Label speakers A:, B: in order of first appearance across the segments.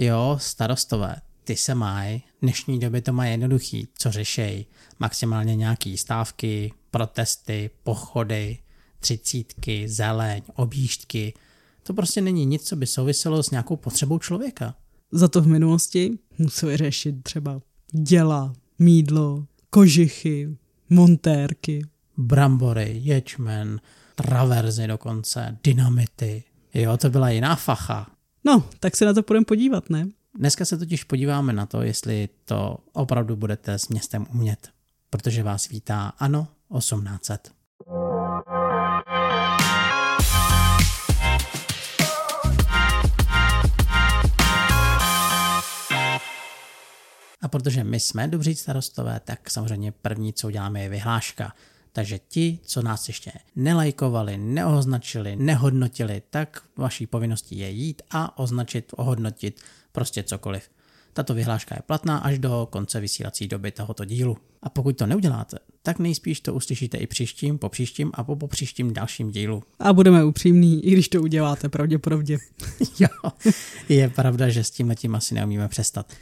A: Jo, starostové, ty se mají, dnešní době to má jednoduchý, co řešej, maximálně nějaký stávky, protesty, pochody, třicítky, zeleň, objížďky. To prostě není nic, co by souviselo s nějakou potřebou člověka.
B: Za to v minulosti museli řešit třeba děla, mídlo, kožichy, montérky.
A: Brambory, ječmen, traverzy dokonce, dynamity. Jo, to byla jiná facha.
B: No, tak se na to půjdeme podívat, ne?
A: Dneska se totiž podíváme na to, jestli to opravdu budete s městem umět, protože vás vítá ANO 1800. A protože my jsme dobří starostové, tak samozřejmě první, co uděláme, je vyhláška. Takže ti, co nás ještě nelajkovali, neoznačili, nehodnotili, tak vaší povinností je jít a označit, ohodnotit prostě cokoliv. Tato vyhláška je platná až do konce vysílací doby tohoto dílu. A pokud to neuděláte, tak nejspíš to uslyšíte i příštím, po příštím a po, po příštím dalším dílu.
B: A budeme upřímní, i když to uděláte pravděpodobně.
A: jo, je pravda, že s tím letím asi neumíme přestat.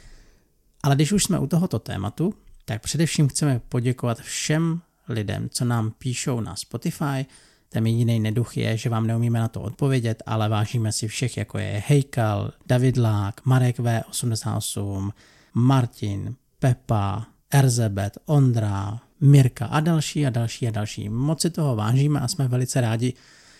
A: Ale když už jsme u tohoto tématu, tak především chceme poděkovat všem lidem, co nám píšou na Spotify. Ten jediný neduch je, že vám neumíme na to odpovědět, ale vážíme si všech, jako je Hejkal, David Lák, Marek V88, Martin, Pepa, Erzebet, Ondra, Mirka a další a další a další. Moc si toho vážíme a jsme velice rádi,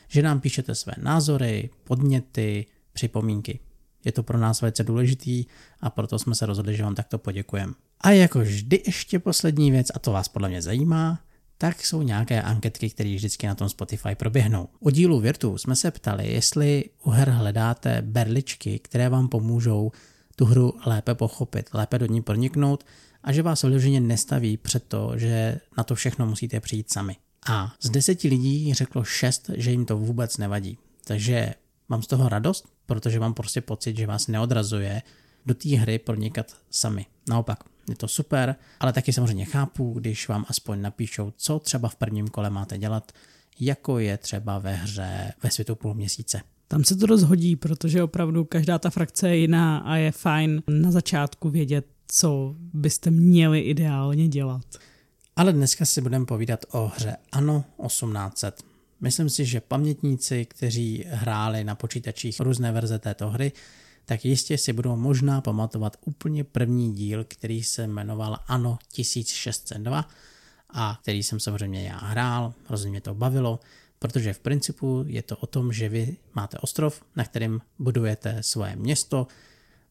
A: že nám píšete své názory, podněty, připomínky. Je to pro nás velice důležitý a proto jsme se rozhodli, že vám takto poděkujeme. A jako vždy ještě poslední věc, a to vás podle mě zajímá, tak jsou nějaké anketky, které vždycky na tom Spotify proběhnou. U dílu Virtu jsme se ptali, jestli u her hledáte berličky, které vám pomůžou tu hru lépe pochopit, lépe do ní proniknout a že vás vyloženě nestaví před to, že na to všechno musíte přijít sami. A z deseti lidí řeklo šest, že jim to vůbec nevadí. Takže mám z toho radost, protože mám prostě pocit, že vás neodrazuje do té hry pronikat sami. Naopak, je to super, ale taky samozřejmě chápu, když vám aspoň napíšou, co třeba v prvním kole máte dělat, jako je třeba ve hře ve světu půl měsíce.
B: Tam se to dost hodí, protože opravdu každá ta frakce je jiná a je fajn na začátku vědět, co byste měli ideálně dělat.
A: Ale dneska si budeme povídat o hře Ano 1800. Myslím si, že pamětníci, kteří hráli na počítačích různé verze této hry, tak jistě si budou možná pamatovat úplně první díl, který se jmenoval Ano 1602 a který jsem samozřejmě já hrál, hrozně mě to bavilo, protože v principu je to o tom, že vy máte ostrov, na kterém budujete svoje město,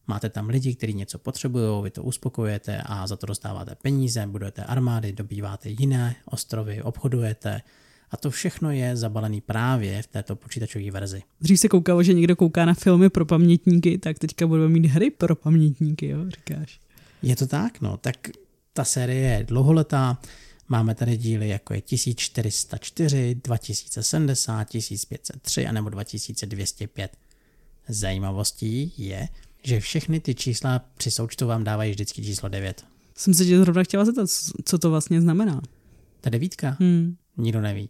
A: máte tam lidi, kteří něco potřebují, vy to uspokojujete a za to dostáváte peníze, budujete armády, dobýváte jiné ostrovy, obchodujete, a to všechno je zabalený právě v této počítačové verzi.
B: Dřív se koukalo, že někdo kouká na filmy pro pamětníky, tak teďka budeme mít hry pro pamětníky, jo, říkáš.
A: Je to tak, no, tak ta série je dlouholetá, Máme tady díly jako je 1404, 2070, 1503 a nebo 2205. Zajímavostí je, že všechny ty čísla při součtu vám dávají vždycky číslo 9.
B: Jsem se tě zrovna chtěla zeptat, co to vlastně znamená.
A: Ta devítka?
B: Hmm.
A: Nikdo neví.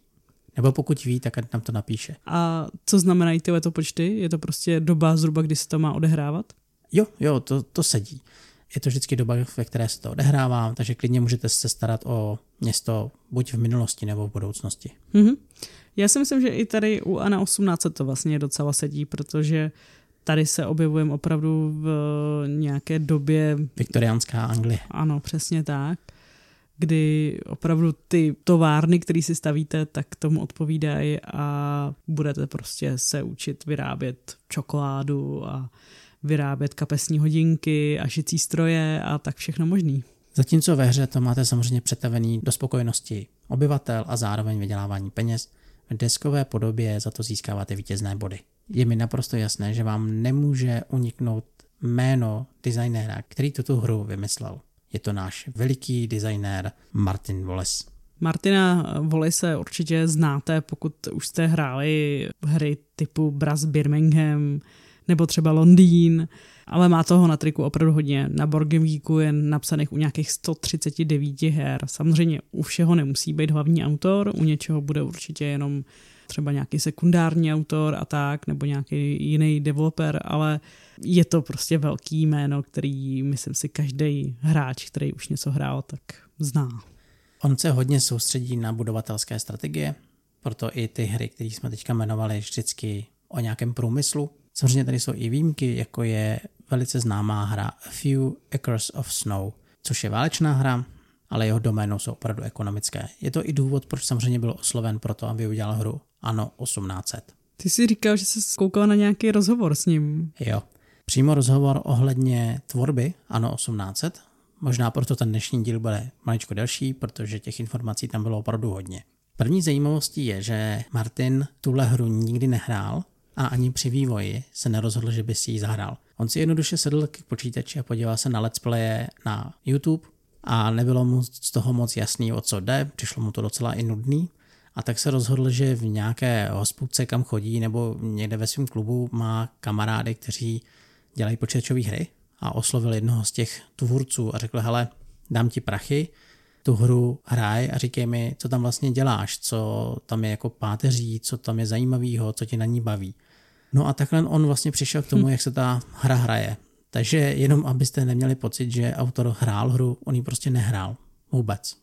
A: Nebo pokud ví, tak nám to napíše.
B: A co znamenají tyhle to počty? Je to prostě doba zhruba, kdy se to má odehrávat?
A: Jo, jo, to, to sedí. Je to vždycky doba, ve které se to odehrává, takže klidně můžete se starat o město buď v minulosti nebo v budoucnosti.
B: Mm-hmm. Já si myslím, že i tady u Ana 18 to vlastně docela sedí, protože tady se objevujeme opravdu v nějaké době...
A: Viktoriánská Anglie.
B: Ano, přesně tak kdy opravdu ty továrny, které si stavíte, tak tomu odpovídají a budete prostě se učit vyrábět čokoládu a vyrábět kapesní hodinky a šicí stroje a tak všechno možný.
A: Zatímco ve hře to máte samozřejmě přetavený do spokojenosti obyvatel a zároveň vydělávání peněz, v deskové podobě za to získáváte vítězné body. Je mi naprosto jasné, že vám nemůže uniknout jméno designéra, který tuto hru vymyslel. Je to náš veliký designér Martin Wallace.
B: Martina Wallace určitě znáte, pokud už jste hráli hry typu Brass Birmingham nebo třeba Londýn, ale má toho na triku opravdu hodně. Na Board Geeku je napsaných u nějakých 139 her. Samozřejmě u všeho nemusí být hlavní autor, u něčeho bude určitě jenom třeba nějaký sekundární autor a tak, nebo nějaký jiný developer, ale je to prostě velký jméno, který, myslím si, každý hráč, který už něco hrál, tak zná.
A: On se hodně soustředí na budovatelské strategie, proto i ty hry, které jsme teďka jmenovali, vždycky o nějakém průmyslu. Samozřejmě tady jsou i výjimky, jako je velice známá hra Few Acres of Snow, což je válečná hra, ale jeho doménou jsou opravdu ekonomické. Je to i důvod, proč samozřejmě byl osloven pro to, aby udělal hru Ano 1800.
B: Ty jsi říkal, že jsi koukal na nějaký rozhovor s ním.
A: Jo. Přímo rozhovor ohledně tvorby Ano 1800. Možná proto ten dnešní díl bude maličko delší, protože těch informací tam bylo opravdu hodně. První zajímavostí je, že Martin tuhle hru nikdy nehrál a ani při vývoji se nerozhodl, že by si ji zahrál. On si jednoduše sedl k počítači a podíval se na let's playe na YouTube a nebylo mu z toho moc jasný, o co jde, přišlo mu to docela i nudný, a tak se rozhodl, že v nějaké hospůdce, kam chodí, nebo někde ve svém klubu má kamarády, kteří dělají počítačové hry a oslovil jednoho z těch tvůrců a řekl, hele, dám ti prachy, tu hru hraj a říkej mi, co tam vlastně děláš, co tam je jako páteří, co tam je zajímavého, co tě na ní baví. No a takhle on vlastně přišel k tomu, hm. jak se ta hra hraje. Takže jenom abyste neměli pocit, že autor hrál hru, on ji prostě nehrál. Vůbec.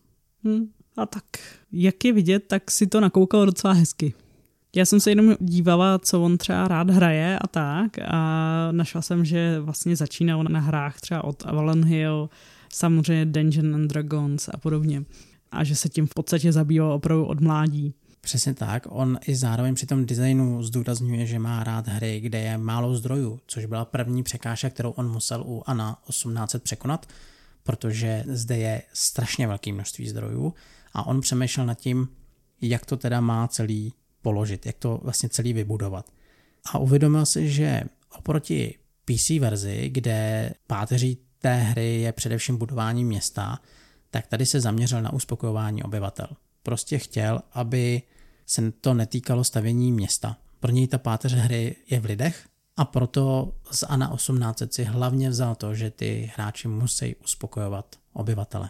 B: Hmm. A tak, jak je vidět, tak si to nakoukal docela hezky. Já jsem se jenom dívala, co on třeba rád hraje a tak a našla jsem, že vlastně začínal na hrách třeba od Avalon Hill, samozřejmě Dungeon and Dragons a podobně. A že se tím v podstatě zabýval opravdu od mládí.
A: Přesně tak. On i zároveň při tom designu zdůrazňuje, že má rád hry, kde je málo zdrojů, což byla první překážka, kterou on musel u ANA 1800 překonat, protože zde je strašně velké množství zdrojů a on přemýšlel nad tím, jak to teda má celý položit, jak to vlastně celý vybudovat. A uvědomil si, že oproti PC verzi, kde páteří té hry je především budování města, tak tady se zaměřil na uspokojování obyvatel. Prostě chtěl, aby se to netýkalo stavění města. Pro něj ta páteř hry je v lidech a proto z ANA 1800 si hlavně vzal to, že ty hráči musí uspokojovat obyvatele.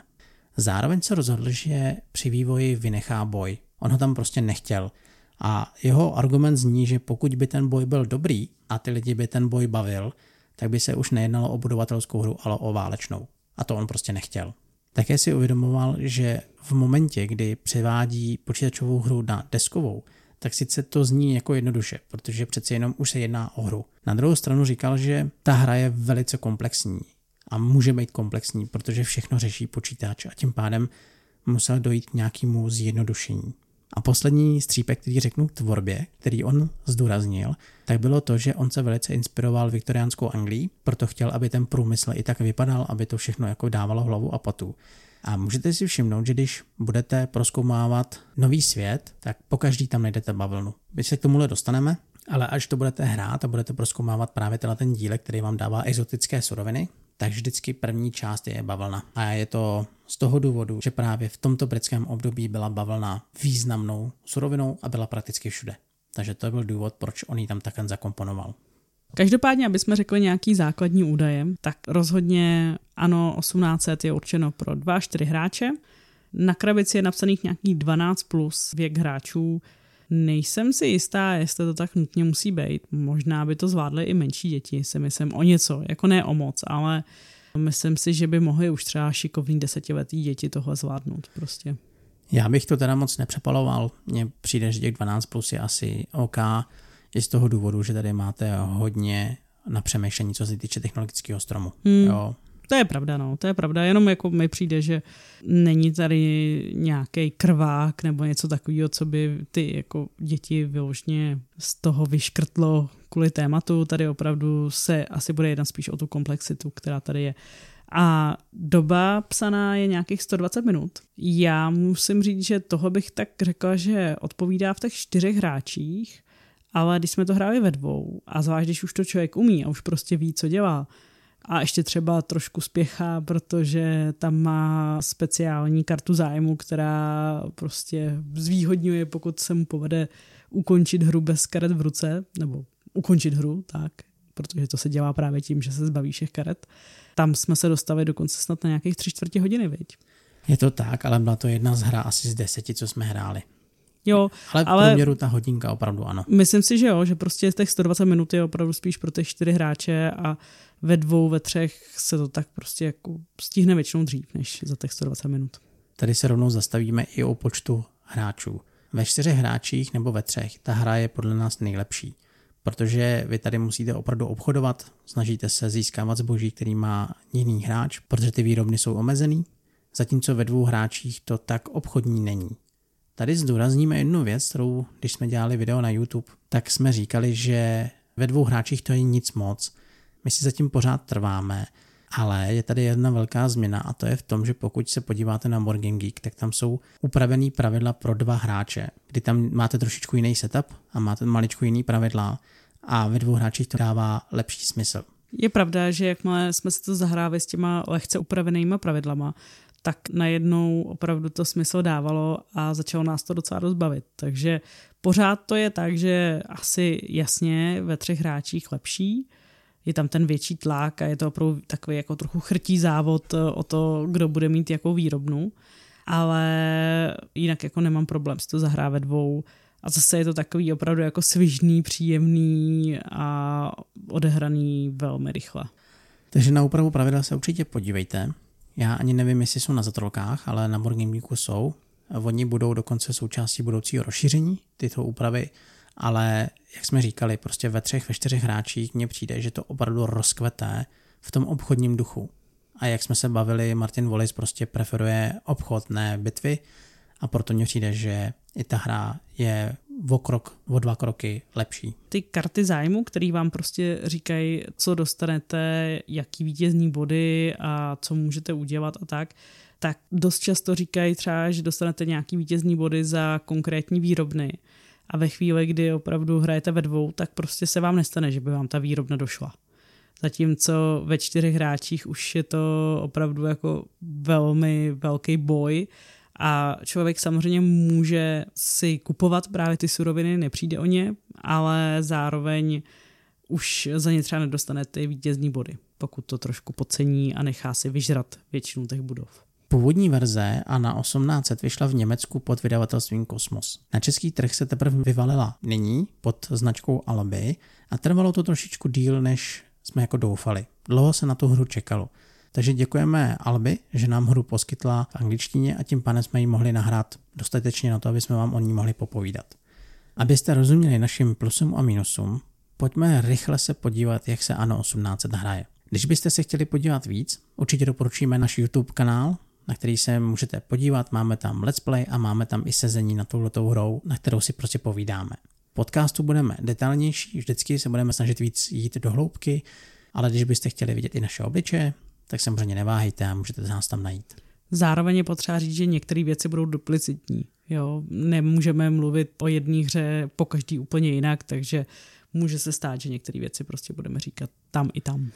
A: Zároveň se rozhodl, že při vývoji vynechá boj. On ho tam prostě nechtěl. A jeho argument zní, že pokud by ten boj byl dobrý a ty lidi by ten boj bavil, tak by se už nejednalo o budovatelskou hru, ale o válečnou. A to on prostě nechtěl. Také si uvědomoval, že v momentě, kdy převádí počítačovou hru na deskovou, tak sice to zní jako jednoduše, protože přece jenom už se jedná o hru. Na druhou stranu říkal, že ta hra je velice komplexní a může být komplexní, protože všechno řeší počítač a tím pádem musel dojít k nějakému zjednodušení. A poslední střípek, který řeknu k tvorbě, který on zdůraznil, tak bylo to, že on se velice inspiroval viktoriánskou Anglií, proto chtěl, aby ten průmysl i tak vypadal, aby to všechno jako dávalo hlavu a patu. A můžete si všimnout, že když budete proskoumávat nový svět, tak po každý tam najdete bavlnu. My se k tomuhle dostaneme, ale až to budete hrát a budete proskoumávat právě ten dílek, který vám dává exotické suroviny, tak vždycky první část je bavlna. A je to z toho důvodu, že právě v tomto britském období byla bavlna významnou surovinou a byla prakticky všude. Takže to byl důvod, proč on ji tam takhle zakomponoval.
B: Každopádně, aby jsme řekli nějaký základní údaje, tak rozhodně ano, 1800 je určeno pro 2 4 hráče. Na krabici je napsaných nějakých 12 plus věk hráčů. Nejsem si jistá, jestli to tak nutně musí být. Možná by to zvládly i menší děti, si myslím o něco, jako ne o moc, ale myslím si, že by mohly už třeba šikovný desetiletý děti tohle zvládnout prostě.
A: Já bych to teda moc nepřepaloval. Mně přijde, že těch 12 plus je asi OK, i z toho důvodu, že tady máte hodně na přemýšlení, co se týče technologického stromu. Hmm. Jo,
B: to je pravda, no, to je pravda, jenom jako mi přijde, že není tady nějaký krvák nebo něco takového, co by ty jako děti vyložně z toho vyškrtlo kvůli tématu. Tady opravdu se asi bude jednat spíš o tu komplexitu, která tady je. A doba psaná je nějakých 120 minut. Já musím říct, že toho bych tak řekla, že odpovídá v těch čtyřech hráčích, ale když jsme to hráli ve dvou, a zvlášť když už to člověk umí a už prostě ví, co dělá, a ještě třeba trošku spěchá, protože tam má speciální kartu zájmu, která prostě zvýhodňuje, pokud se mu povede ukončit hru bez karet v ruce, nebo ukončit hru, tak, protože to se dělá právě tím, že se zbaví všech karet. Tam jsme se dostali dokonce snad na nějakých tři čtvrtě hodiny, viď?
A: Je to tak, ale byla to jedna z hra asi z deseti, co jsme hráli.
B: Jo,
A: ale v
B: ale
A: průměru ta hodinka opravdu ano.
B: myslím si, že jo, že prostě těch 120 minut je opravdu spíš pro ty čtyři hráče a ve dvou, ve třech se to tak prostě jako stihne většinou dřív, než za těch 120 minut.
A: Tady se rovnou zastavíme i o počtu hráčů. Ve čtyřech hráčích nebo ve třech ta hra je podle nás nejlepší, protože vy tady musíte opravdu obchodovat, snažíte se získávat zboží, který má jiný hráč, protože ty výrobny jsou omezený, zatímco ve dvou hráčích to tak obchodní není. Tady zdůrazníme jednu věc, kterou, když jsme dělali video na YouTube, tak jsme říkali, že ve dvou hráčích to je nic moc. My si zatím pořád trváme, ale je tady jedna velká změna a to je v tom, že pokud se podíváte na Game Geek, tak tam jsou upravený pravidla pro dva hráče, kdy tam máte trošičku jiný setup a máte maličku jiný pravidla a ve dvou hráčích to dává lepší smysl.
B: Je pravda, že jakmile jsme se to zahrávali s těma lehce upravenýma pravidlama, tak najednou opravdu to smysl dávalo a začalo nás to docela dost bavit. Takže pořád to je tak, že asi jasně ve třech hráčích lepší, je tam ten větší tlak a je to opravdu takový jako trochu chrtí závod eh, o to, kdo bude mít jakou výrobnu, ale jinak jako nemám problém si to zahrát ve dvou a zase je to takový opravdu jako svižný, příjemný a odehraný velmi rychle.
A: Takže na úpravu pravidel se určitě podívejte. Já ani nevím, jestli jsou na zatrolkách, ale na Geeku jsou. Oni budou dokonce součástí budoucího rozšíření tyto úpravy, ale jak jsme říkali, prostě ve třech, ve čtyřech hráčích mně přijde, že to opravdu rozkveté v tom obchodním duchu. A jak jsme se bavili, Martin Wallis prostě preferuje obchod, ne bitvy a proto mně přijde, že i ta hra je o krok, o dva kroky lepší.
B: Ty karty zájmu, který vám prostě říkají, co dostanete, jaký vítězní body a co můžete udělat a tak, tak dost často říkají třeba, že dostanete nějaký vítězní body za konkrétní výrobny. A ve chvíli, kdy opravdu hrajete ve dvou, tak prostě se vám nestane, že by vám ta výrobna došla. Zatímco ve čtyřech hráčích už je to opravdu jako velmi velký boj a člověk samozřejmě může si kupovat právě ty suroviny, nepřijde o ně, ale zároveň už za ně třeba nedostane ty vítězní body, pokud to trošku podcení a nechá si vyžrat většinu těch budov.
A: Původní verze a na 1800 vyšla v Německu pod vydavatelstvím Kosmos. Na český trh se teprve vyvalila nyní pod značkou Alby a trvalo to trošičku díl, než jsme jako doufali. Dlouho se na tu hru čekalo. Takže děkujeme Alby, že nám hru poskytla v angličtině a tím pádem jsme ji mohli nahrát dostatečně na to, aby jsme vám o ní mohli popovídat. Abyste rozuměli našim plusům a minusům, pojďme rychle se podívat, jak se ANO 1800 hraje. Když byste se chtěli podívat víc, určitě doporučíme náš YouTube kanál, na který se můžete podívat, máme tam let's play a máme tam i sezení na touhletou hrou, na kterou si prostě povídáme. Podcastu budeme detailnější, vždycky se budeme snažit víc jít do hloubky, ale když byste chtěli vidět i naše obličeje, tak samozřejmě neváhejte a můžete nás tam najít.
B: Zároveň je potřeba říct, že některé věci budou duplicitní. Jo? Nemůžeme mluvit o jedné hře po každý úplně jinak, takže může se stát, že některé věci prostě budeme říkat tam i tam.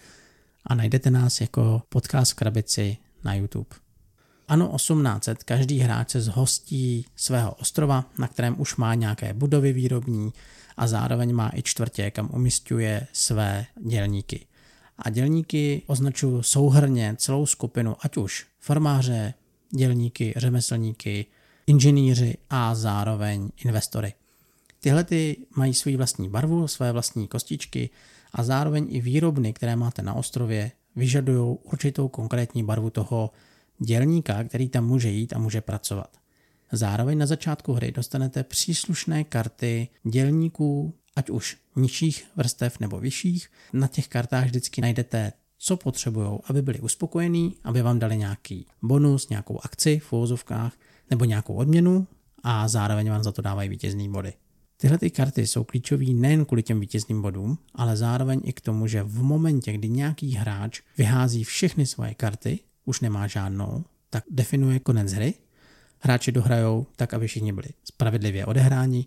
A: A najdete nás jako podcast v krabici na YouTube. Ano 1800 každý hráč se zhostí svého ostrova, na kterém už má nějaké budovy výrobní a zároveň má i čtvrtě, kam umistuje své dělníky. A dělníky označují souhrně celou skupinu, ať už farmáře, dělníky, řemeslníky, inženýři a zároveň investory. Tyhle ty mají svůj vlastní barvu, své vlastní kostičky a zároveň i výrobny, které máte na ostrově, vyžadují určitou konkrétní barvu toho dělníka, který tam může jít a může pracovat. Zároveň na začátku hry dostanete příslušné karty dělníků, ať už nižších vrstev nebo vyšších. Na těch kartách vždycky najdete, co potřebují, aby byli uspokojení, aby vám dali nějaký bonus, nějakou akci v uvozovkách nebo nějakou odměnu a zároveň vám za to dávají vítězný body. Tyhle ty karty jsou klíčové nejen kvůli těm vítězným bodům, ale zároveň i k tomu, že v momentě, kdy nějaký hráč vyhází všechny svoje karty, už nemá žádnou, tak definuje konec hry. Hráči dohrajou tak, aby všichni byli spravedlivě odehráni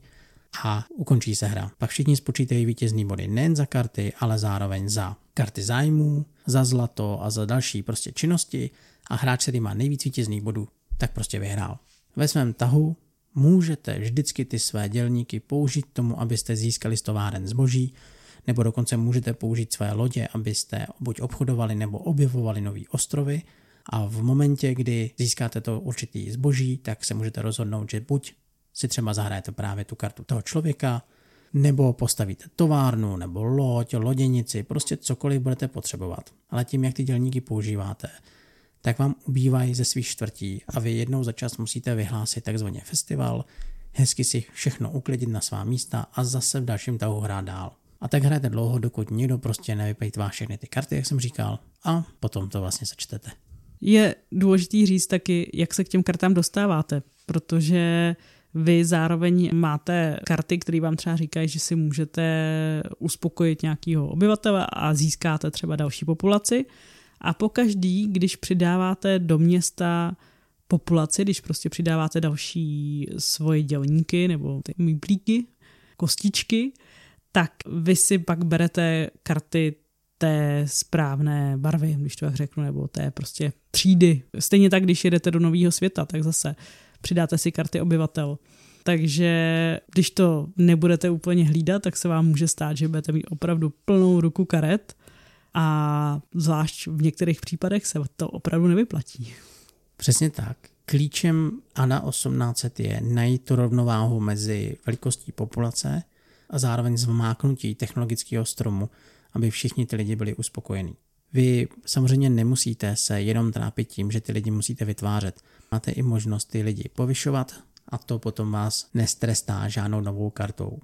A: a ukončí se hra. Pak všichni spočítají vítězný body nejen za karty, ale zároveň za karty zájmů, za zlato a za další prostě činnosti a hráč, který má nejvíc vítězných bodů, tak prostě vyhrál. Ve svém tahu můžete vždycky ty své dělníky použít tomu, abyste získali z továren zboží, nebo dokonce můžete použít své lodě, abyste buď obchodovali nebo objevovali nové ostrovy a v momentě, kdy získáte to určitý zboží, tak se můžete rozhodnout, že buď si třeba zahrajete právě tu kartu toho člověka, nebo postavíte továrnu, nebo loď, loděnici, prostě cokoliv budete potřebovat. Ale tím, jak ty dělníky používáte, tak vám ubývají ze svých čtvrtí a vy jednou za čas musíte vyhlásit takzvaný festival, hezky si všechno uklidit na svá místa a zase v dalším tahu hrát dál. A tak hrajete dlouho, dokud někdo prostě nevyplýtvá všechny ty karty, jak jsem říkal, a potom to vlastně sečtete.
B: Je důležitý říct taky, jak se k těm kartám dostáváte, protože vy zároveň máte karty, které vám třeba říkají, že si můžete uspokojit nějakého obyvatele a získáte třeba další populaci. A pokaždý, když přidáváte do města populaci, když prostě přidáváte další svoje dělníky nebo ty mýplíky, kostičky, tak vy si pak berete karty té správné barvy, když to tak řeknu, nebo té prostě třídy. Stejně tak, když jedete do nového světa, tak zase přidáte si karty obyvatel. Takže když to nebudete úplně hlídat, tak se vám může stát, že budete mít opravdu plnou ruku karet a zvlášť v některých případech se to opravdu nevyplatí.
A: Přesně tak. Klíčem ANA 1800 je najít tu rovnováhu mezi velikostí populace a zároveň zmáknutí technologického stromu, aby všichni ty lidi byli uspokojení. Vy samozřejmě nemusíte se jenom trápit tím, že ty lidi musíte vytvářet. Máte i možnost ty lidi povyšovat a to potom vás nestrestá žádnou novou kartou.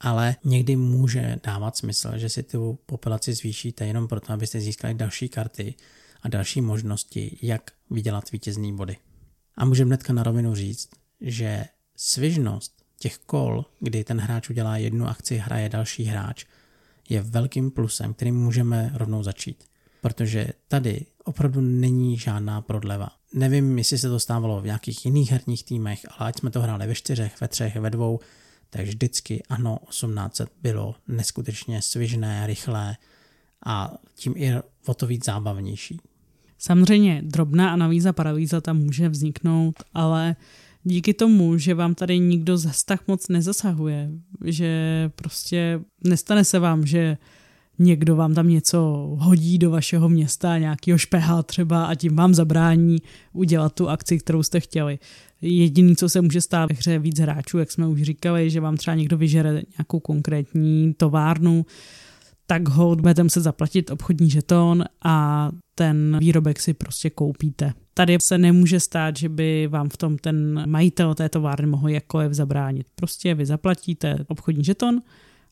A: Ale někdy může dávat smysl, že si tu populaci zvýšíte jenom proto, abyste získali další karty a další možnosti, jak vydělat vítězný body. A můžeme hnedka na rovinu říct, že svižnost těch kol, kdy ten hráč udělá jednu akci, hraje další hráč, je velkým plusem, kterým můžeme rovnou začít. Protože tady opravdu není žádná prodleva. Nevím, jestli se to stávalo v nějakých jiných herních týmech, ale ať jsme to hráli ve čtyřech, ve třech, ve dvou, tak vždycky ano, 1800 bylo neskutečně svižné, rychlé a tím i o to víc zábavnější.
B: Samozřejmě drobná analýza, paralýza tam může vzniknout, ale díky tomu, že vám tady nikdo zas tak moc nezasahuje, že prostě nestane se vám, že někdo vám tam něco hodí do vašeho města, nějakýho špeha třeba a tím vám zabrání udělat tu akci, kterou jste chtěli. Jediný, co se může stát ve hře víc hráčů, jak jsme už říkali, že vám třeba někdo vyžere nějakou konkrétní továrnu, tak ho budete muset zaplatit obchodní žeton a ten výrobek si prostě koupíte. Tady se nemůže stát, že by vám v tom ten majitel té továrny mohl jakkoliv zabránit. Prostě vy zaplatíte obchodní žeton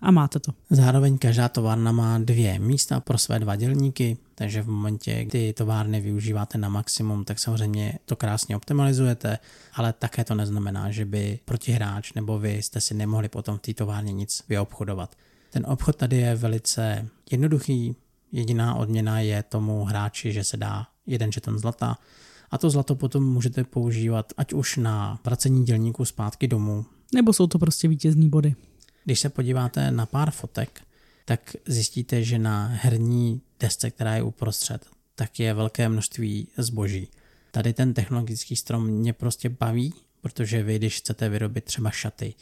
B: a máte to.
A: Zároveň každá továrna má dvě místa pro své dva dělníky, takže v momentě, kdy továrny využíváte na maximum, tak samozřejmě to krásně optimalizujete, ale také to neznamená, že by protihráč nebo vy jste si nemohli potom v té továrně nic vyobchodovat. Ten obchod tady je velice jednoduchý, jediná odměna je tomu hráči, že se dá jeden žeton zlata a to zlato potom můžete používat ať už na vracení dělníků zpátky domů.
B: Nebo jsou to prostě vítězný body.
A: Když se podíváte na pár fotek, tak zjistíte, že na herní desce, která je uprostřed, tak je velké množství zboží. Tady ten technologický strom mě prostě baví, protože vy, když chcete vyrobit třeba šaty,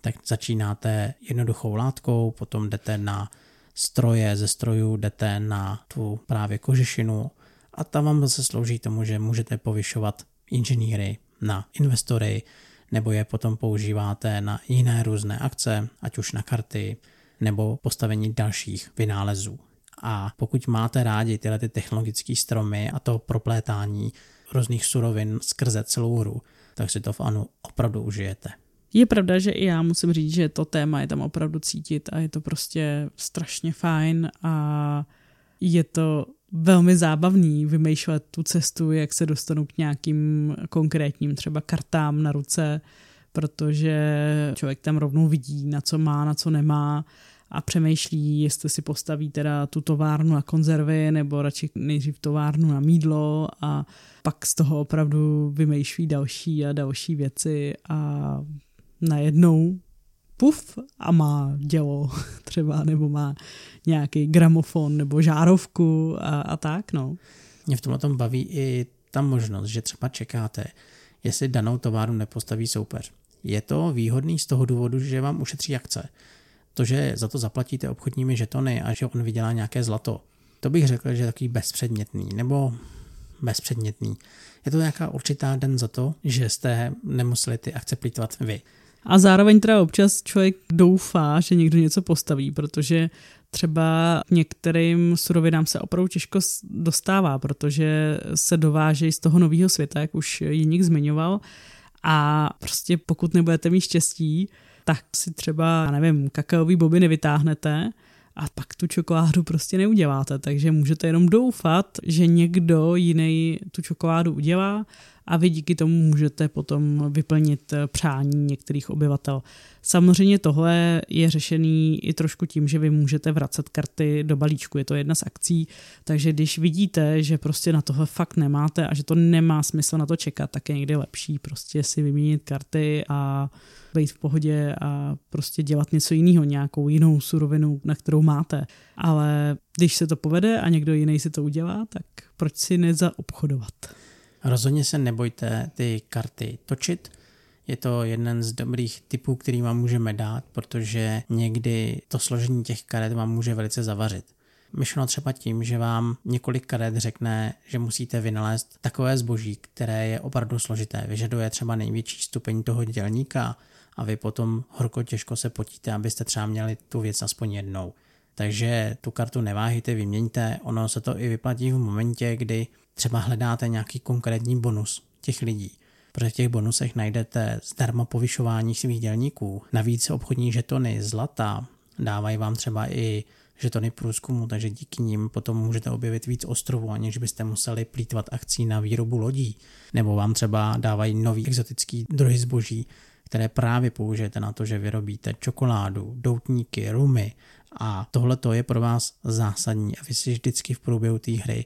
A: tak začínáte jednoduchou látkou, potom jdete na stroje, ze strojů jdete na tu právě kožešinu a tam vám zase slouží tomu, že můžete povyšovat inženýry na investory, nebo je potom používáte na jiné různé akce, ať už na karty, nebo postavení dalších vynálezů. A pokud máte rádi tyhle ty technologické stromy a to proplétání různých surovin skrze celou hru, tak si to v Anu opravdu užijete.
B: Je pravda, že i já musím říct, že to téma je tam opravdu cítit a je to prostě strašně fajn a je to velmi zábavný vymýšlet tu cestu, jak se dostanu k nějakým konkrétním třeba kartám na ruce, protože člověk tam rovnou vidí, na co má, na co nemá a přemýšlí, jestli si postaví teda tu továrnu na konzervy nebo radši nejdřív továrnu na mídlo a pak z toho opravdu vymýšlí další a další věci a najednou puf a má dělo třeba, nebo má nějaký gramofon nebo žárovku a, a tak, no.
A: Mě v tomhle tom baví i ta možnost, že třeba čekáte, jestli danou továrnu nepostaví soupeř. Je to výhodný z toho důvodu, že vám ušetří akce. To, že za to zaplatíte obchodními žetony a že on vydělá nějaké zlato, to bych řekl, že je takový bezpředmětný, nebo bezpředmětný. Je to nějaká určitá den za to, že jste nemuseli ty akce plýtvat vy.
B: A zároveň teda občas člověk doufá, že někdo něco postaví, protože třeba některým surovinám se opravdu těžko dostává, protože se dovážejí z toho nového světa, jak už Jiník zmiňoval. A prostě pokud nebudete mít štěstí, tak si třeba, já nevím, kakaový boby nevytáhnete, a pak tu čokoládu prostě neuděláte, takže můžete jenom doufat, že někdo jiný tu čokoládu udělá a vy díky tomu můžete potom vyplnit eh, přání některých obyvatel. Samozřejmě tohle je řešený i trošku tím, že vy můžete vracet karty do balíčku, je to jedna z akcí, takže když vidíte, že prostě na tohle fakt nemáte a že to nemá smysl na to čekat, tak je někdy lepší prostě si vyměnit karty a být v pohodě a prostě dělat něco jiného, nějakou jinou surovinu, na kterou máte. Ale když se to povede a někdo jiný si to udělá, tak proč si nezaobchodovat?
A: Rozhodně se nebojte ty karty točit. Je to jeden z dobrých typů, který vám můžeme dát, protože někdy to složení těch karet vám může velice zavařit. Myšleno třeba tím, že vám několik karet řekne, že musíte vynalézt takové zboží, které je opravdu složité. Vyžaduje třeba největší stupeň toho dělníka a vy potom horko těžko se potíte, abyste třeba měli tu věc aspoň jednou. Takže tu kartu neváhejte, vyměňte, ono se to i vyplatí v momentě, kdy třeba hledáte nějaký konkrétní bonus těch lidí. Protože v těch bonusech najdete zdarma povyšování svých dělníků. Navíc obchodní žetony zlata dávají vám třeba i žetony průzkumu, takže díky nim potom můžete objevit víc ostrovů, aniž byste museli plítvat akcí na výrobu lodí. Nebo vám třeba dávají nový exotický druhy zboží, které právě použijete na to, že vyrobíte čokoládu, doutníky, rumy a tohle to je pro vás zásadní a vy si vždycky v průběhu té hry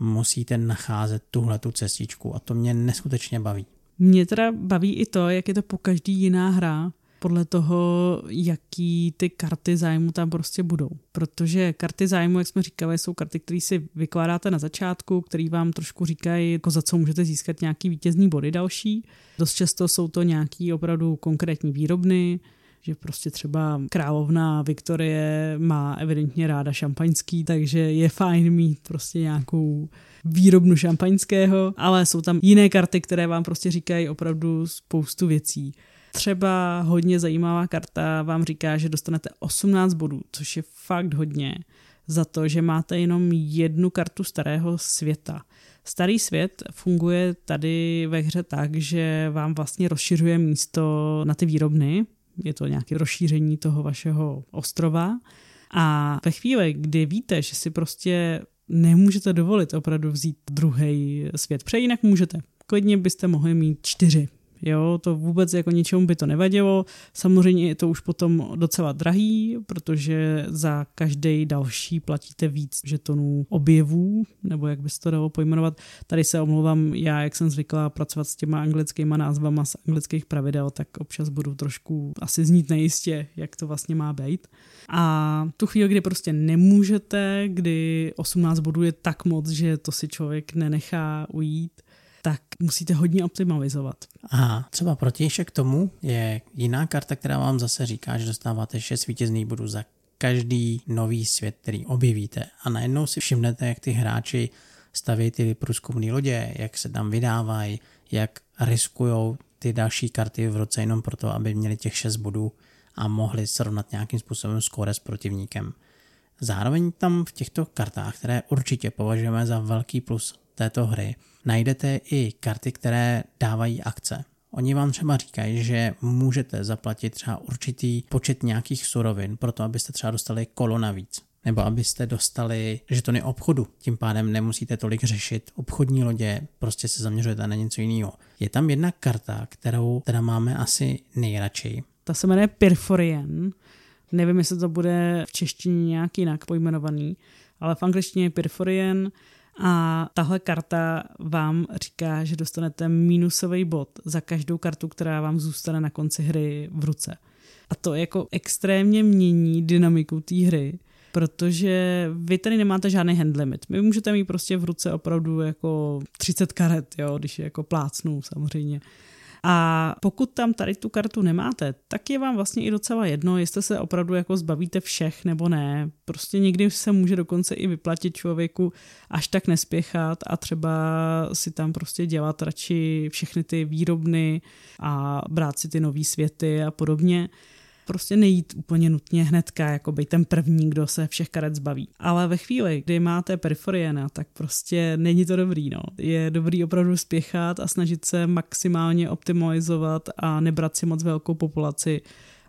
A: musíte nacházet tuhle tu cestičku a to mě neskutečně baví.
B: Mě teda baví i to, jak je to po každý jiná hra, podle toho, jaký ty karty zájmu tam prostě budou. Protože karty zájmu, jak jsme říkali, jsou karty, které si vykládáte na začátku, které vám trošku říkají, jako za co můžete získat nějaký vítězný body další. Dost často jsou to nějaký opravdu konkrétní výrobny, že prostě třeba královna Viktorie má evidentně ráda šampaňský, takže je fajn mít prostě nějakou výrobnu šampaňského, ale jsou tam jiné karty, které vám prostě říkají opravdu spoustu věcí. Třeba hodně zajímavá karta vám říká, že dostanete 18 bodů, což je fakt hodně, za to, že máte jenom jednu kartu starého světa. Starý svět funguje tady ve hře tak, že vám vlastně rozšiřuje místo na ty výrobny, je to nějaké rozšíření toho vašeho ostrova. A ve chvíli, kdy víte, že si prostě nemůžete dovolit opravdu vzít druhý svět, přeji jinak můžete. Klidně byste mohli mít čtyři Jo, to vůbec jako ničemu by to nevadilo. Samozřejmě je to už potom docela drahý, protože za každý další platíte víc žetonů objevů, nebo jak by se to dalo pojmenovat. Tady se omlouvám, já, jak jsem zvykla pracovat s těma anglickýma názvama z anglických pravidel, tak občas budu trošku asi znít nejistě, jak to vlastně má být. A tu chvíli, kdy prostě nemůžete, kdy 18 bodů je tak moc, že to si člověk nenechá ujít, tak musíte hodně optimalizovat.
A: A třeba protějšek tomu je jiná karta, která vám zase říká, že dostáváte 6 vítězných bodů za každý nový svět, který objevíte. A najednou si všimnete, jak ty hráči staví ty průzkumné lodě, jak se tam vydávají, jak riskují ty další karty v roce jenom proto, aby měli těch 6 bodů a mohli srovnat nějakým způsobem skóre s protivníkem. Zároveň tam v těchto kartách, které určitě považujeme za velký plus této hry najdete i karty, které dávají akce. Oni vám třeba říkají, že můžete zaplatit třeba určitý počet nějakých surovin, proto abyste třeba dostali kolo navíc. Nebo abyste dostali žetony obchodu. Tím pádem nemusíte tolik řešit obchodní lodě, prostě se zaměřujete na něco jiného. Je tam jedna karta, kterou teda máme asi nejradši.
B: Ta se jmenuje Perforien. Nevím, jestli to bude v češtině nějak jinak pojmenovaný, ale v angličtině je Perforien a tahle karta vám říká, že dostanete minusový bod za každou kartu, která vám zůstane na konci hry v ruce. A to jako extrémně mění dynamiku té hry, protože vy tady nemáte žádný hand limit. Vy můžete mít prostě v ruce opravdu jako 30 karet, jo, když je jako plácnu samozřejmě. A pokud tam tady tu kartu nemáte, tak je vám vlastně i docela jedno, jestli se opravdu jako zbavíte všech nebo ne. Prostě někdy se může dokonce i vyplatit člověku až tak nespěchat a třeba si tam prostě dělat radši všechny ty výrobny a brát si ty nové světy a podobně prostě nejít úplně nutně hnedka, jako být ten první, kdo se všech karet zbaví. Ale ve chvíli, kdy máte periferiena, tak prostě není to dobrý. No. Je dobrý opravdu spěchat a snažit se maximálně optimalizovat a nebrat si moc velkou populaci,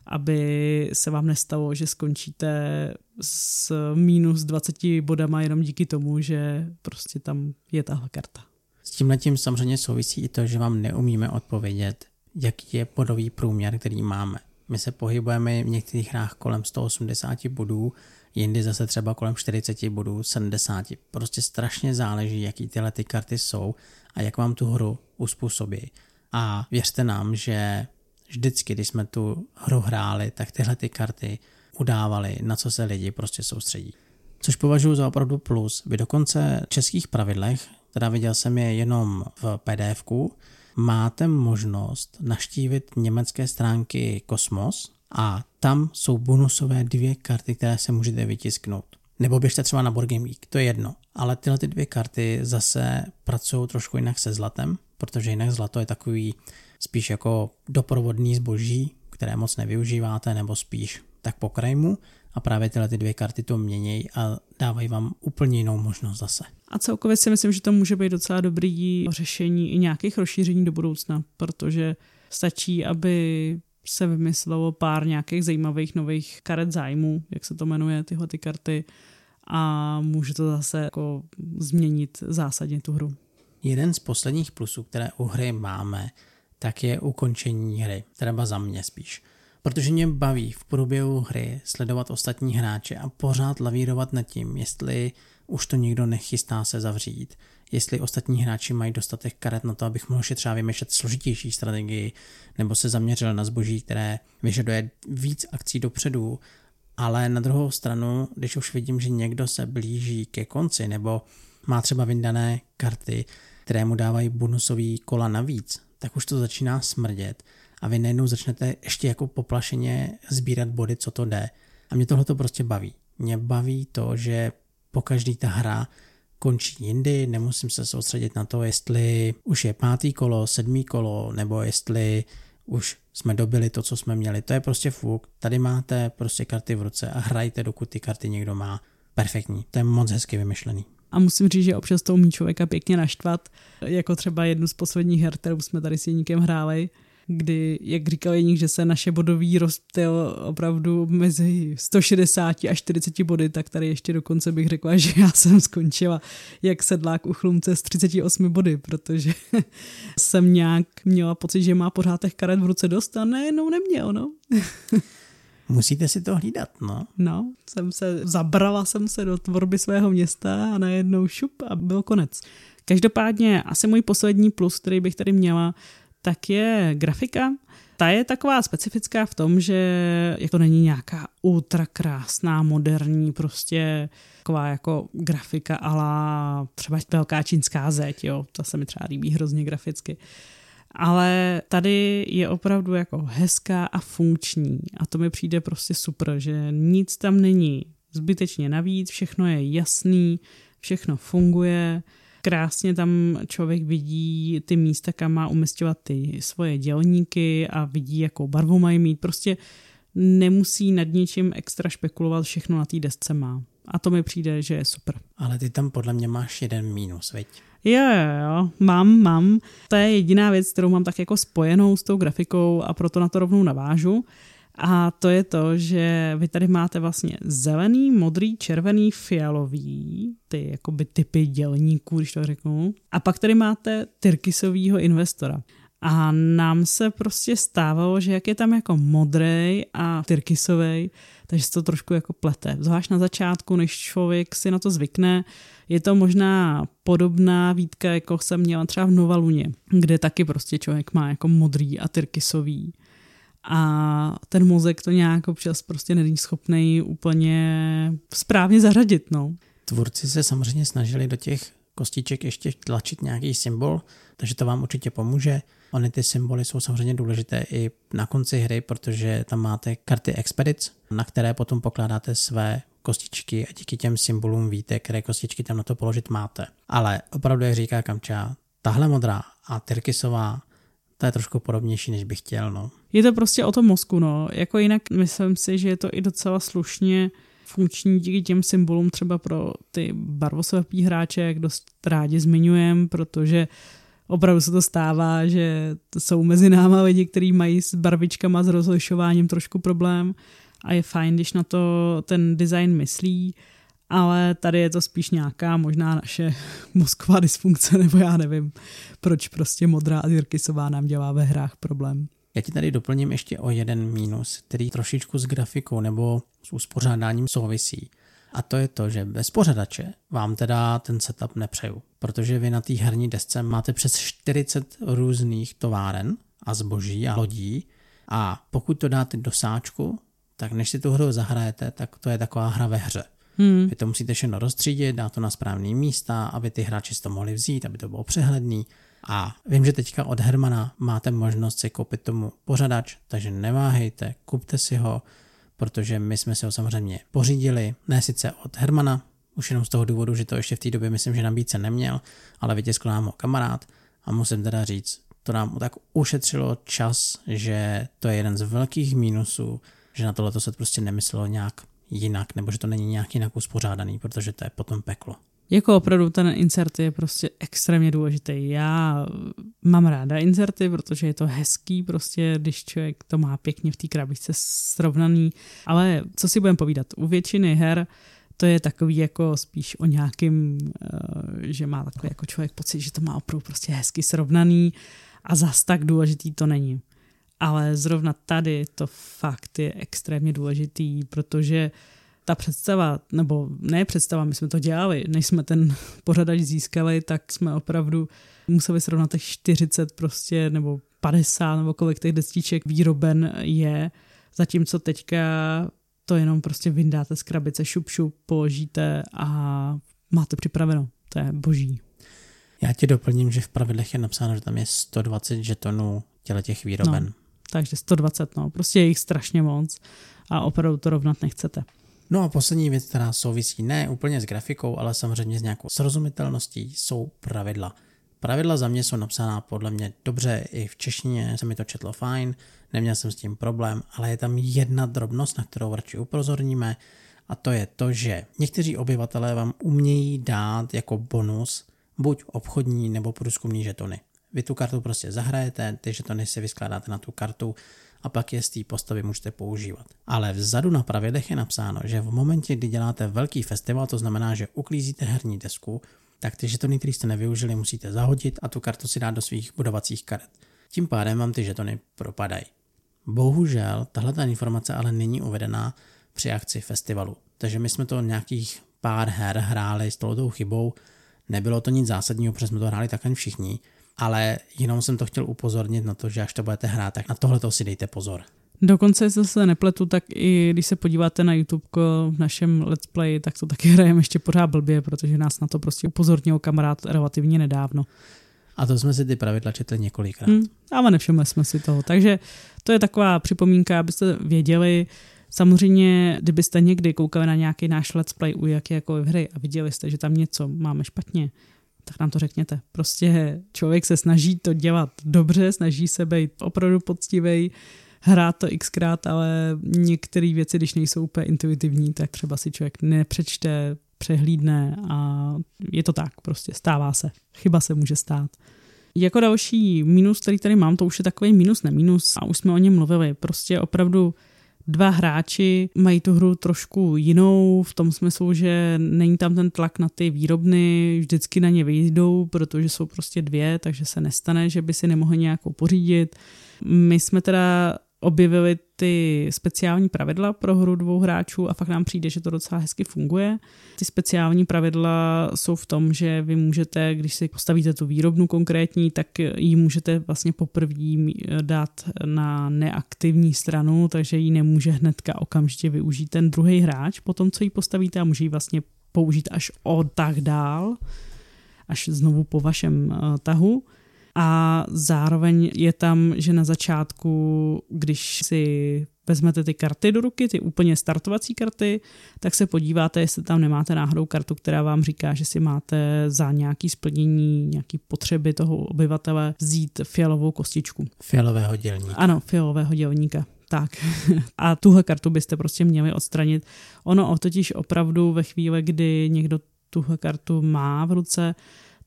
B: aby se vám nestalo, že skončíte s minus 20 bodama jenom díky tomu, že prostě tam je tahle karta.
A: S tím letím samozřejmě souvisí i to, že vám neumíme odpovědět, jaký je bodový průměr, který máme. My se pohybujeme v některých hrách kolem 180 bodů, jindy zase třeba kolem 40 bodů, 70. Prostě strašně záleží, jaký tyhle ty karty jsou a jak vám tu hru uspůsobí. A věřte nám, že vždycky, když jsme tu hru hráli, tak tyhle ty karty udávaly, na co se lidi prostě soustředí. Což považuji za opravdu plus. Vy dokonce v českých pravidlech, teda viděl jsem je jenom v PDFku, máte možnost naštívit německé stránky Kosmos a tam jsou bonusové dvě karty, které se můžete vytisknout. Nebo běžte třeba na Board Game Geek, to je jedno. Ale tyhle ty dvě karty zase pracují trošku jinak se zlatem, protože jinak zlato je takový spíš jako doprovodný zboží, které moc nevyužíváte, nebo spíš tak po krajmu a právě tyhle ty dvě karty to měnějí a dávají vám úplně jinou možnost zase.
B: A celkově si myslím, že to může být docela dobrý řešení i nějakých rozšíření do budoucna, protože stačí, aby se vymyslelo pár nějakých zajímavých nových karet zájmu, jak se to jmenuje, tyhle ty karty, a může to zase jako změnit zásadně tu hru.
A: Jeden z posledních plusů, které u hry máme, tak je ukončení hry, třeba za mě spíš. Protože mě baví v průběhu hry sledovat ostatní hráče a pořád lavírovat nad tím, jestli už to nikdo nechystá se zavřít, jestli ostatní hráči mají dostatek karet na to, abych mohl si třeba vymýšlet složitější strategii, nebo se zaměřil na zboží, které vyžaduje víc akcí dopředu, ale na druhou stranu, když už vidím, že někdo se blíží ke konci, nebo má třeba vyndané karty, které mu dávají bonusový kola navíc, tak už to začíná smrdět a vy najednou začnete ještě jako poplašeně sbírat body, co to jde. A mě tohle to prostě baví. Mě baví to, že po každý ta hra končí jindy, nemusím se soustředit na to, jestli už je pátý kolo, sedmý kolo, nebo jestli už jsme dobili to, co jsme měli. To je prostě fuk. Tady máte prostě karty v ruce a hrajte, dokud ty karty někdo má. Perfektní. To je moc hezky vymyšlený.
B: A musím říct, že občas to umí člověka pěkně naštvat, jako třeba jednu z posledních her, kterou jsme tady s Jeníkem hráli, kdy, jak říkal Jeník, že se naše bodový rozptyl opravdu mezi 160 a 40 body, tak tady ještě dokonce bych řekla, že já jsem skončila jak sedlák u chlumce s 38 body, protože jsem nějak měla pocit, že má pořád těch karet v ruce dost a nejenom neměl, no.
A: Musíte si to hlídat, no.
B: No, jsem se, zabrala jsem se do tvorby svého města a najednou šup a byl konec. Každopádně asi můj poslední plus, který bych tady měla, tak je grafika. Ta je taková specifická v tom, že jako není nějaká ultra krásná, moderní, prostě taková jako grafika ala třeba velká čínská zeď, jo, to se mi třeba líbí hrozně graficky. Ale tady je opravdu jako hezká a funkční a to mi přijde prostě super, že nic tam není zbytečně navíc, všechno je jasný, všechno funguje, krásně tam člověk vidí ty místa, kam má umistovat ty svoje dělníky a vidí, jakou barvu mají mít. Prostě nemusí nad ničím extra špekulovat, všechno na té desce má. A to mi přijde, že je super.
A: Ale ty tam podle mě máš jeden mínus, veď?
B: Jo, jo, jo, mám, mám. To je jediná věc, kterou mám tak jako spojenou s tou grafikou a proto na to rovnou navážu. A to je to, že vy tady máte vlastně zelený, modrý, červený, fialový, ty jakoby typy dělníků, když to řeknu. A pak tady máte tyrkisovýho investora. A nám se prostě stávalo, že jak je tam jako modrý a tyrkisový, takže se to trošku jako plete. Zvlášť na začátku, než člověk si na to zvykne, je to možná podobná výtka, jako jsem měla třeba v Novaluně, kde taky prostě člověk má jako modrý a tyrkisový a ten mozek to nějak občas prostě není schopný úplně správně zařadit. No.
A: Tvůrci se samozřejmě snažili do těch kostiček ještě tlačit nějaký symbol, takže to vám určitě pomůže. Ony ty symboly jsou samozřejmě důležité i na konci hry, protože tam máte karty Expedic, na které potom pokládáte své kostičky a díky těm symbolům víte, které kostičky tam na to položit máte. Ale opravdu, jak říká Kamča, tahle modrá a tyrkysová, to je trošku podobnější, než bych chtěl. No.
B: Je to prostě o tom mozku, no. Jako jinak myslím si, že je to i docela slušně funkční díky těm symbolům třeba pro ty barvoslepý hráče, jak dost rádi zmiňujem, protože opravdu se to stává, že to jsou mezi náma lidi, kteří mají s barvičkama, s rozlišováním trošku problém a je fajn, když na to ten design myslí, ale tady je to spíš nějaká možná naše mozková dysfunkce, nebo já nevím, proč prostě modrá a tyrkysová nám dělá ve hrách problém.
A: Já ti tady doplním ještě o jeden mínus, který trošičku s grafikou nebo s uspořádáním souvisí. A to je to, že bez pořadače vám teda ten setup nepřeju, protože vy na té herní desce máte přes 40 různých továren a zboží a lodí a pokud to dáte do sáčku, tak než si tu hru zahrajete, tak to je taková hra ve hře. Hmm. Vy to musíte všechno rozstřídit, dát to na správné místa, aby ty hráči si to mohli vzít, aby to bylo přehledný. A vím, že teďka od Hermana máte možnost si koupit tomu pořadač, takže neváhejte, kupte si ho, protože my jsme si ho samozřejmě pořídili, ne sice od Hermana, už jenom z toho důvodu, že to ještě v té době myslím, že nabídce neměl, ale vytiskl nám ho kamarád a musím teda říct, to nám tak ušetřilo čas, že to je jeden z velkých mínusů, že na tohle se prostě nemyslelo nějak jinak, nebo že to není nějak jinak uspořádaný, protože to je potom peklo.
B: Jako opravdu ten insert je prostě extrémně důležitý. Já mám ráda inserty, protože je to hezký prostě, když člověk to má pěkně v té krabičce srovnaný. Ale co si budeme povídat, u většiny her to je takový jako spíš o nějakým, eh, že má takový jako člověk pocit, že to má opravdu prostě hezky srovnaný a zas tak důležitý to není. Ale zrovna tady to fakt je extrémně důležitý, protože ta představa, nebo ne představa, my jsme to dělali, než jsme ten pořadač získali, tak jsme opravdu museli srovnat těch 40 prostě, nebo 50, nebo kolik těch destiček výroben je, zatímco teďka to jenom prostě vyndáte z krabice, šup, šup, položíte a máte připraveno. To je boží.
A: Já ti doplním, že v pravidlech je napsáno, že tam je 120 žetonů těle těch výroben.
B: No, takže 120, no, prostě je jich strašně moc a opravdu to rovnat nechcete.
A: No a poslední věc, která souvisí ne úplně s grafikou, ale samozřejmě s nějakou srozumitelností, jsou pravidla. Pravidla za mě jsou napsaná podle mě dobře, i v češtině se mi to četlo fajn, neměl jsem s tím problém, ale je tam jedna drobnost, na kterou radši upozorníme, a to je to, že někteří obyvatelé vám umějí dát jako bonus buď obchodní nebo průzkumní žetony. Vy tu kartu prostě zahrajete, ty žetony si vyskládáte na tu kartu a pak je z té postavy můžete používat. Ale vzadu na pravidlech je napsáno, že v momentě, kdy děláte velký festival, to znamená, že uklízíte herní desku, tak ty žetony, které jste nevyužili, musíte zahodit a tu kartu si dát do svých budovacích karet. Tím pádem vám ty žetony propadají. Bohužel, tahle ta informace ale není uvedená při akci festivalu. Takže my jsme to nějakých pár her hráli s touto chybou. Nebylo to nic zásadního, protože jsme to hráli takhle všichni ale jenom jsem to chtěl upozornit na to, že až to budete hrát, tak na tohle to si dejte pozor.
B: Dokonce, jestli se nepletu, tak i když se podíváte na YouTube v našem let's play, tak to taky hrajeme ještě pořád blbě, protože nás na to prostě upozornil kamarád relativně nedávno.
A: A to jsme si ty pravidla četli několikrát. Hmm,
B: ale nevšimli jsme si toho. Takže to je taková připomínka, abyste věděli. Samozřejmě, kdybyste někdy koukali na nějaký náš let's play u jakékoliv hry a viděli jste, že tam něco máme špatně, tak nám to řekněte. Prostě člověk se snaží to dělat dobře, snaží se být opravdu poctivý, hrát to xkrát, ale některé věci, když nejsou úplně intuitivní, tak třeba si člověk nepřečte, přehlídne a je to tak, prostě stává se. Chyba se může stát. Jako další mínus, který tady mám, to už je takový mínus, nemínus a už jsme o něm mluvili. Prostě opravdu dva hráči mají tu hru trošku jinou, v tom smyslu, že není tam ten tlak na ty výrobny, vždycky na ně vyjdou, protože jsou prostě dvě, takže se nestane, že by si nemohli nějakou pořídit. My jsme teda objevili ty speciální pravidla pro hru dvou hráčů a fakt nám přijde, že to docela hezky funguje. Ty speciální pravidla jsou v tom, že vy můžete, když si postavíte tu výrobnu konkrétní, tak ji můžete vlastně poprvé dát na neaktivní stranu, takže ji nemůže hnedka okamžitě využít ten druhý hráč po tom, co ji postavíte a může ji vlastně použít až o tak dál. až znovu po vašem uh, tahu. A zároveň je tam, že na začátku, když si vezmete ty karty do ruky, ty úplně startovací karty, tak se podíváte, jestli tam nemáte náhodou kartu, která vám říká, že si máte za nějaký splnění, nějaký potřeby toho obyvatele vzít fialovou kostičku.
A: Fialového dělníka.
B: Ano, fialového dělníka. Tak. A tuhle kartu byste prostě měli odstranit. Ono totiž opravdu ve chvíli, kdy někdo tuhle kartu má v ruce,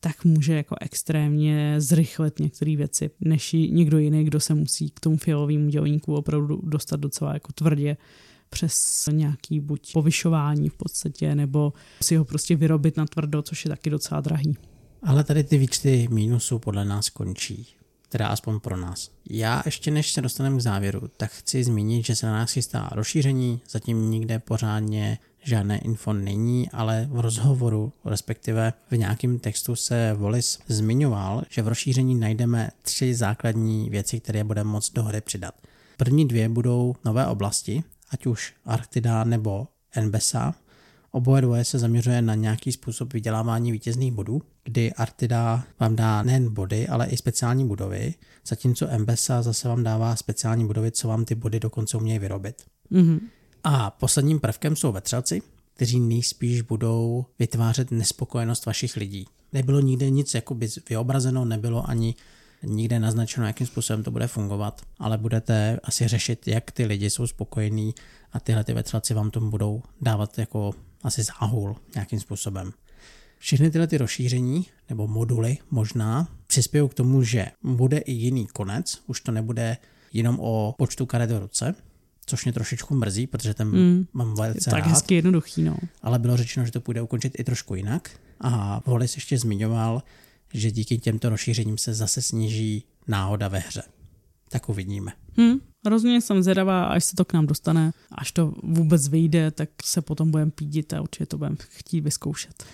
B: tak může jako extrémně zrychlit některé věci, než někdo jiný, kdo se musí k tomu fialovému dělníku opravdu dostat docela jako tvrdě přes nějaký buď povyšování v podstatě, nebo si ho prostě vyrobit na tvrdo, což je taky docela drahý.
A: Ale tady ty výčty mínusů podle nás končí. Teda aspoň pro nás. Já ještě než se dostaneme k závěru, tak chci zmínit, že se na nás chystá rozšíření, zatím nikde pořádně žádné info není, ale v rozhovoru, respektive v nějakém textu se Volis zmiňoval, že v rozšíření najdeme tři základní věci, které budeme moct do hry přidat. První dvě budou nové oblasti, ať už Arktida nebo Enbesa. Oboje dvoje se zaměřuje na nějaký způsob vydělávání vítězných bodů, kdy Artida vám dá nejen body, ale i speciální budovy, zatímco Embesa zase vám dává speciální budovy, co vám ty body dokonce umějí vyrobit. Mm-hmm. A posledním prvkem jsou vetřelci, kteří nejspíš budou vytvářet nespokojenost vašich lidí. Nebylo nikde nic jakoby vyobrazeno, nebylo ani nikde naznačeno, jakým způsobem to bude fungovat, ale budete asi řešit, jak ty lidi jsou spokojení a tyhle ty vetřelci vám tomu budou dávat jako asi záhul nějakým způsobem. Všechny tyhle ty rozšíření nebo moduly možná přispějí k tomu, že bude i jiný konec, už to nebude jenom o počtu karet v ruce, což mě trošičku mrzí, protože ten mm. mám velice
B: tak rád. hezky jednoduchý, no.
A: Ale bylo řečeno, že to půjde ukončit i trošku jinak. A Volis ještě zmiňoval, že díky těmto rozšířením se zase sníží náhoda ve hře. Tak uvidíme.
B: Hmm, rozhodně jsem zvědavá, až se to k nám dostane, až to vůbec vyjde, tak se potom budeme pídit a určitě to budeme chtít vyzkoušet.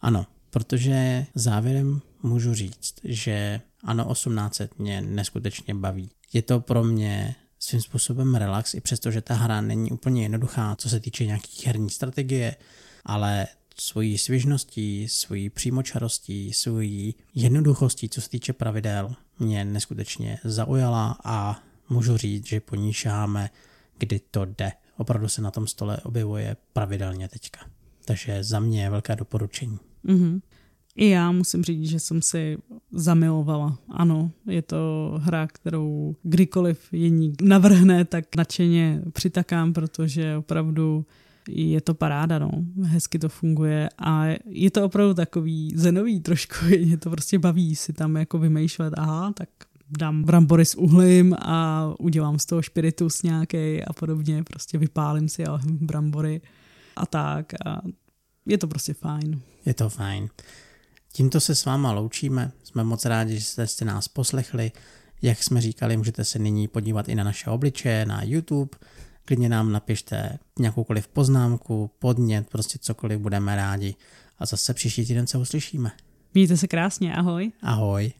A: Ano, protože závěrem můžu říct, že ano 1800 mě neskutečně baví. Je to pro mě svým způsobem relax, i přesto, že ta hra není úplně jednoduchá, co se týče nějakých herní strategie, ale svojí svěžností, svojí přímočarostí, svojí jednoduchostí, co se týče pravidel, mě neskutečně zaujala a můžu říct, že po ní šáháme, kdy to jde. Opravdu se na tom stole objevuje pravidelně teďka. Takže za mě je velké doporučení.
B: Mm-hmm. I já musím říct, že jsem si zamilovala. Ano, je to hra, kterou kdykoliv jiní navrhne, tak nadšeně přitakám, protože opravdu je to paráda, no. Hezky to funguje a je to opravdu takový zenový trošku, je to prostě baví si tam jako vymýšlet, aha, tak dám brambory s uhlím a udělám z toho špiritus nějaký a podobně, prostě vypálím si brambory a tak a je to prostě fajn.
A: Je to fajn. Tímto se s váma loučíme, jsme moc rádi, že jste, jste nás poslechli. Jak jsme říkali, můžete se nyní podívat i na naše obličeje, na YouTube, klidně nám napište nějakoukoliv poznámku, podnět, prostě cokoliv, budeme rádi. A zase příští týden se uslyšíme.
B: Mějte se krásně, ahoj.
A: Ahoj.